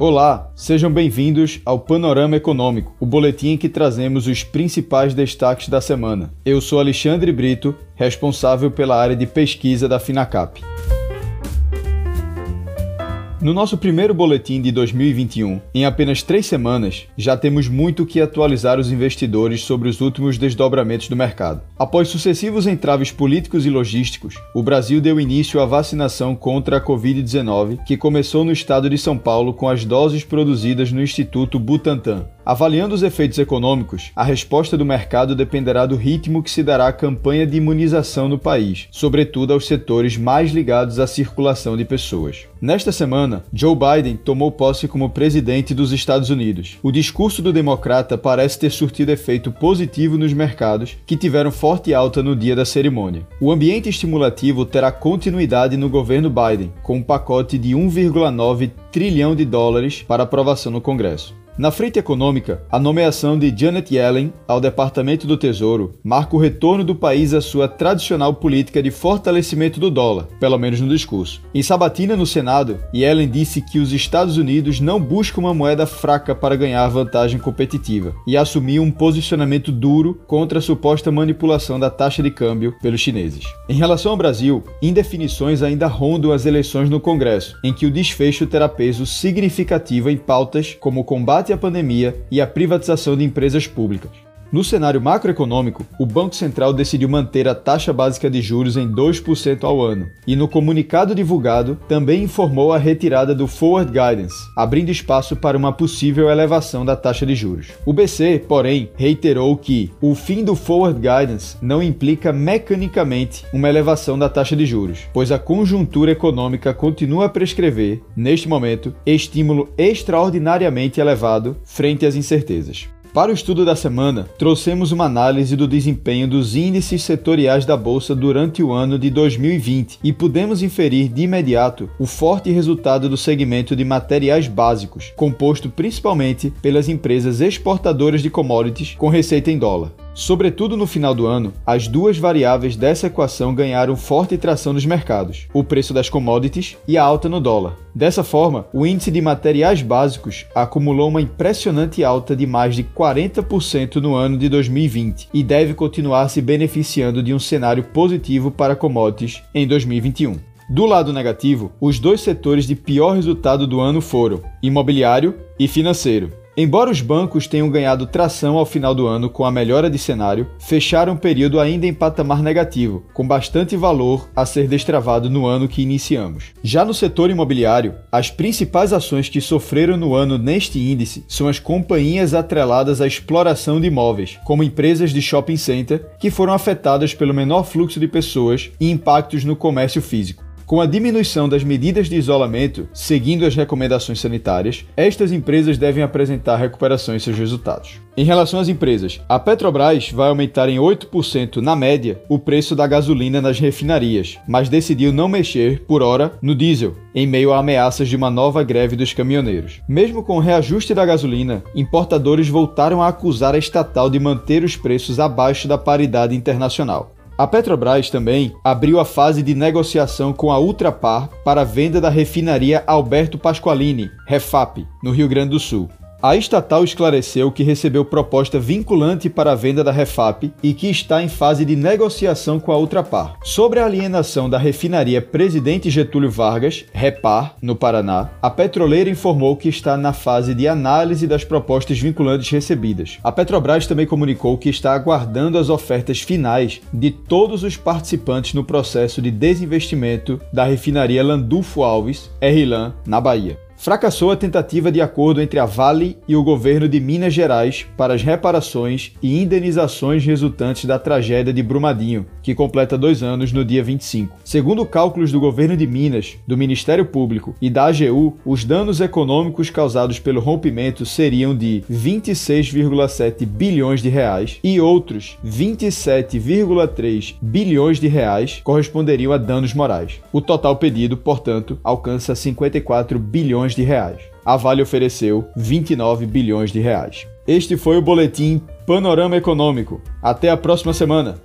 Olá, sejam bem-vindos ao Panorama Econômico, o boletim em que trazemos os principais destaques da semana. Eu sou Alexandre Brito, responsável pela área de pesquisa da Finacap. No nosso primeiro boletim de 2021, em apenas três semanas, já temos muito que atualizar os investidores sobre os últimos desdobramentos do mercado. Após sucessivos entraves políticos e logísticos, o Brasil deu início à vacinação contra a Covid-19, que começou no estado de São Paulo com as doses produzidas no Instituto Butantan. Avaliando os efeitos econômicos, a resposta do mercado dependerá do ritmo que se dará à campanha de imunização no país, sobretudo aos setores mais ligados à circulação de pessoas. Nesta semana, Joe Biden tomou posse como presidente dos Estados Unidos. O discurso do democrata parece ter surtido efeito positivo nos mercados, que tiveram forte alta no dia da cerimônia. O ambiente estimulativo terá continuidade no governo Biden, com um pacote de 1,9 trilhão de dólares para aprovação no Congresso. Na frente econômica, a nomeação de Janet Yellen ao Departamento do Tesouro marca o retorno do país à sua tradicional política de fortalecimento do dólar, pelo menos no discurso. Em sabatina no Senado, Yellen disse que os Estados Unidos não buscam uma moeda fraca para ganhar vantagem competitiva e assumiu um posicionamento duro contra a suposta manipulação da taxa de câmbio pelos chineses. Em relação ao Brasil, indefinições ainda rondam as eleições no Congresso, em que o desfecho terá peso significativo em pautas como o combate combate à pandemia e a privatização de empresas públicas. No cenário macroeconômico, o Banco Central decidiu manter a taxa básica de juros em 2% ao ano, e no comunicado divulgado também informou a retirada do Forward Guidance, abrindo espaço para uma possível elevação da taxa de juros. O BC, porém, reiterou que o fim do Forward Guidance não implica mecanicamente uma elevação da taxa de juros, pois a conjuntura econômica continua a prescrever, neste momento, estímulo extraordinariamente elevado frente às incertezas. Para o estudo da semana, trouxemos uma análise do desempenho dos índices setoriais da bolsa durante o ano de 2020 e pudemos inferir de imediato o forte resultado do segmento de materiais básicos, composto principalmente pelas empresas exportadoras de commodities com receita em dólar. Sobretudo no final do ano, as duas variáveis dessa equação ganharam forte tração nos mercados: o preço das commodities e a alta no dólar. Dessa forma, o índice de materiais básicos acumulou uma impressionante alta de mais de 40% no ano de 2020 e deve continuar se beneficiando de um cenário positivo para commodities em 2021. Do lado negativo, os dois setores de pior resultado do ano foram imobiliário e financeiro. Embora os bancos tenham ganhado tração ao final do ano com a melhora de cenário, fecharam o período ainda em patamar negativo, com bastante valor a ser destravado no ano que iniciamos. Já no setor imobiliário, as principais ações que sofreram no ano neste índice são as companhias atreladas à exploração de imóveis, como empresas de shopping center, que foram afetadas pelo menor fluxo de pessoas e impactos no comércio físico. Com a diminuição das medidas de isolamento, seguindo as recomendações sanitárias, estas empresas devem apresentar recuperação em seus resultados. Em relação às empresas, a Petrobras vai aumentar em 8% na média o preço da gasolina nas refinarias, mas decidiu não mexer, por hora, no diesel, em meio a ameaças de uma nova greve dos caminhoneiros. Mesmo com o reajuste da gasolina, importadores voltaram a acusar a estatal de manter os preços abaixo da paridade internacional. A Petrobras também abriu a fase de negociação com a Ultrapar para a venda da refinaria Alberto Pasqualini, Refap, no Rio Grande do Sul. A estatal esclareceu que recebeu proposta vinculante para a venda da Refap e que está em fase de negociação com a Ultrapar. Sobre a alienação da refinaria Presidente Getúlio Vargas, Repar, no Paraná, a petroleira informou que está na fase de análise das propostas vinculantes recebidas. A Petrobras também comunicou que está aguardando as ofertas finais de todos os participantes no processo de desinvestimento da refinaria Landulfo Alves, RLAN, na Bahia. Fracassou a tentativa de acordo entre a Vale e o governo de Minas Gerais para as reparações e indenizações resultantes da tragédia de Brumadinho, que completa dois anos no dia 25. Segundo cálculos do governo de Minas, do Ministério Público e da AGU, os danos econômicos causados pelo rompimento seriam de 26,7 bilhões de reais e outros 27,3 bilhões de reais corresponderiam a danos morais. O total pedido, portanto, alcança 54 bilhões bilhões de reais. A Vale ofereceu 29 bilhões de reais. Este foi o boletim Panorama Econômico. Até a próxima semana.